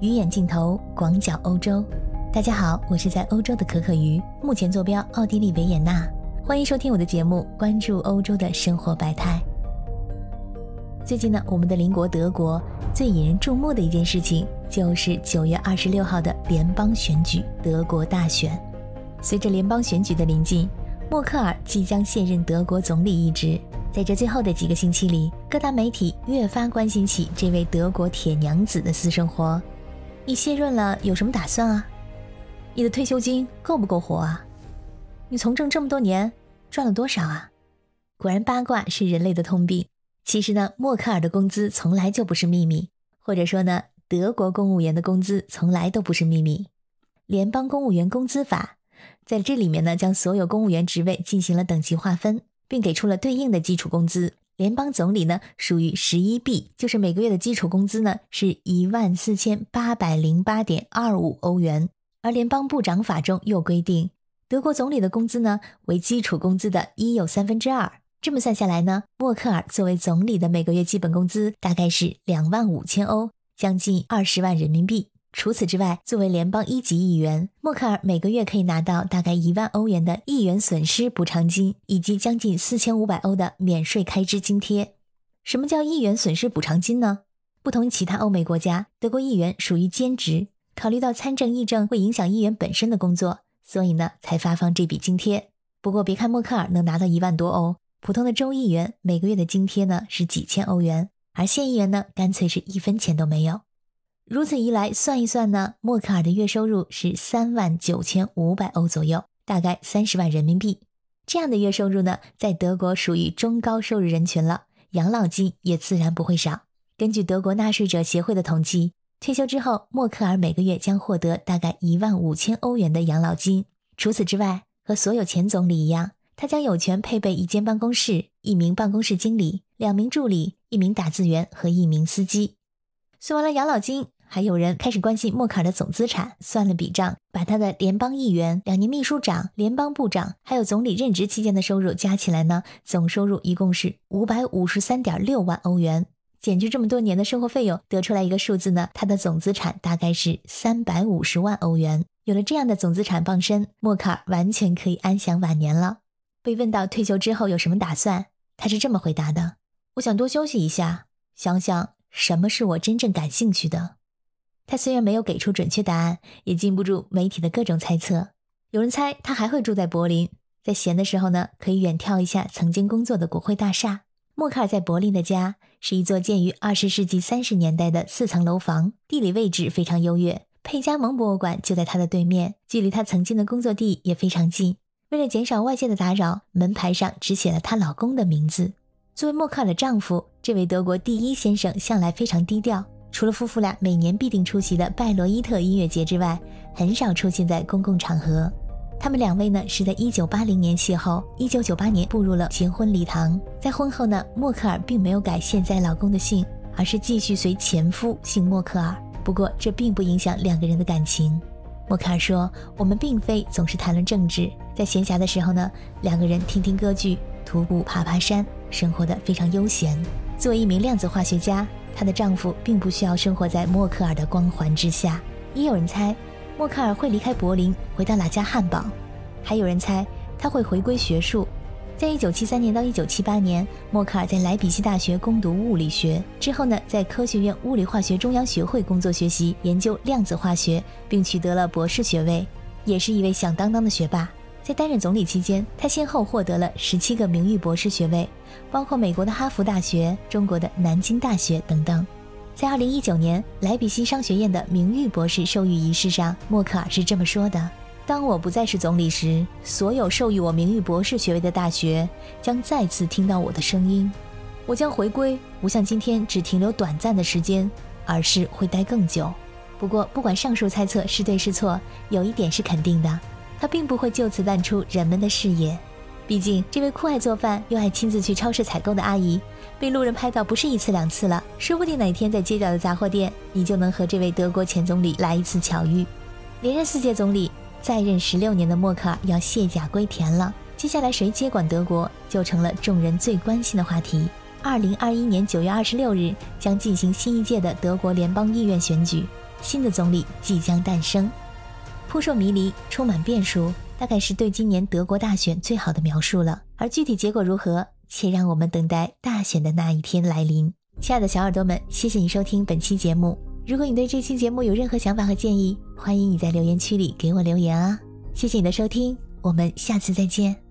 鱼眼镜头，广角欧洲。大家好，我是在欧洲的可可鱼，目前坐标奥地利维也纳。欢迎收听我的节目，关注欧洲的生活百态。最近呢，我们的邻国德国最引人注目的一件事情，就是九月二十六号的联邦选举——德国大选。随着联邦选举的临近，默克尔即将卸任德国总理一职。在这最后的几个星期里，各大媒体越发关心起这位德国铁娘子的私生活。你卸任了，有什么打算啊？你的退休金够不够活啊？你从政这么多年，赚了多少啊？果然，八卦是人类的通病。其实呢，默克尔的工资从来就不是秘密，或者说呢，德国公务员的工资从来都不是秘密。联邦公务员工资法在这里面呢，将所有公务员职位进行了等级划分。并给出了对应的基础工资。联邦总理呢属于十一 B，就是每个月的基础工资呢是一万四千八百零八点二五欧元。而联邦部长法中又规定，德国总理的工资呢为基础工资的一又三分之二。这么算下来呢，默克尔作为总理的每个月基本工资大概是两万五千欧，将近二十万人民币。除此之外，作为联邦一级议员，默克尔每个月可以拿到大概一万欧元的议员损失补偿金，以及将近四千五百欧的免税开支津贴。什么叫议员损失补偿金呢？不同于其他欧美国家，德国议员属于兼职，考虑到参政议政会影响议员本身的工作，所以呢才发放这笔津贴。不过别看默克尔能拿到一万多欧，普通的州议员每个月的津贴呢是几千欧元，而县议员呢干脆是一分钱都没有。如此一来，算一算呢，默克尔的月收入是三万九千五百欧左右，大概三十万人民币。这样的月收入呢，在德国属于中高收入人群了，养老金也自然不会少。根据德国纳税者协会的统计，退休之后，默克尔每个月将获得大概一万五千欧元的养老金。除此之外，和所有前总理一样，他将有权配备一间办公室、一名办公室经理、两名助理、一名打字员和一名司机。算完了养老金。还有人开始关心默克尔的总资产，算了笔账，把他的联邦议员、两年秘书长、联邦部长，还有总理任职期间的收入加起来呢，总收入一共是五百五十三点六万欧元。减去这么多年的生活费用，得出来一个数字呢，他的总资产大概是三百五十万欧元。有了这样的总资产傍身，默克尔完全可以安享晚年了。被问到退休之后有什么打算，他是这么回答的：“我想多休息一下，想想什么是我真正感兴趣的。”他虽然没有给出准确答案，也禁不住媒体的各种猜测。有人猜他还会住在柏林，在闲的时候呢，可以远眺一下曾经工作的国会大厦。默克尔在柏林的家是一座建于二十世纪三十年代的四层楼房，地理位置非常优越。佩加蒙博物馆就在他的对面，距离他曾经的工作地也非常近。为了减少外界的打扰，门牌上只写了她老公的名字。作为默克尔的丈夫，这位德国第一先生向来非常低调。除了夫妇俩每年必定出席的拜罗伊特音乐节之外，很少出现在公共场合。他们两位呢是在1980年邂逅，1998年步入了结婚礼堂。在婚后呢，默克尔并没有改现在老公的姓，而是继续随前夫姓默克尔。不过这并不影响两个人的感情。默克尔说：“我们并非总是谈论政治，在闲暇的时候呢，两个人听听歌剧，徒步爬爬山，生活的非常悠闲。作为一名量子化学家。”她的丈夫并不需要生活在默克尔的光环之下。也有人猜，默克尔会离开柏林，回到老家汉堡；还有人猜他会回归学术。在一九七三年到一九七八年，默克尔在莱比锡大学攻读物理学，之后呢，在科学院物理化学中央学会工作学习，研究量子化学，并取得了博士学位，也是一位响当当的学霸。在担任总理期间，他先后获得了十七个名誉博士学位，包括美国的哈佛大学、中国的南京大学等等。在二零一九年莱比锡商学院的名誉博士授予仪式上，默克尔是这么说的：“当我不再是总理时，所有授予我名誉博士学位的大学将再次听到我的声音。我将回归，不像今天只停留短暂的时间，而是会待更久。不过，不管上述猜测是对是错，有一点是肯定的。”他并不会就此淡出人们的视野，毕竟这位酷爱做饭又爱亲自去超市采购的阿姨，被路人拍到不是一次两次了。说不定哪天在街角的杂货店，你就能和这位德国前总理来一次巧遇。连任四届总理，在任十六年的默克尔要卸甲归田了。接下来谁接管德国，就成了众人最关心的话题。二零二一年九月二十六日将进行新一届的德国联邦议院选举。新的总理即将诞生。扑朔迷离，充满变数，大概是对今年德国大选最好的描述了。而具体结果如何，且让我们等待大选的那一天来临。亲爱的小耳朵们，谢谢你收听本期节目。如果你对这期节目有任何想法和建议，欢迎你在留言区里给我留言啊！谢谢你的收听，我们下次再见。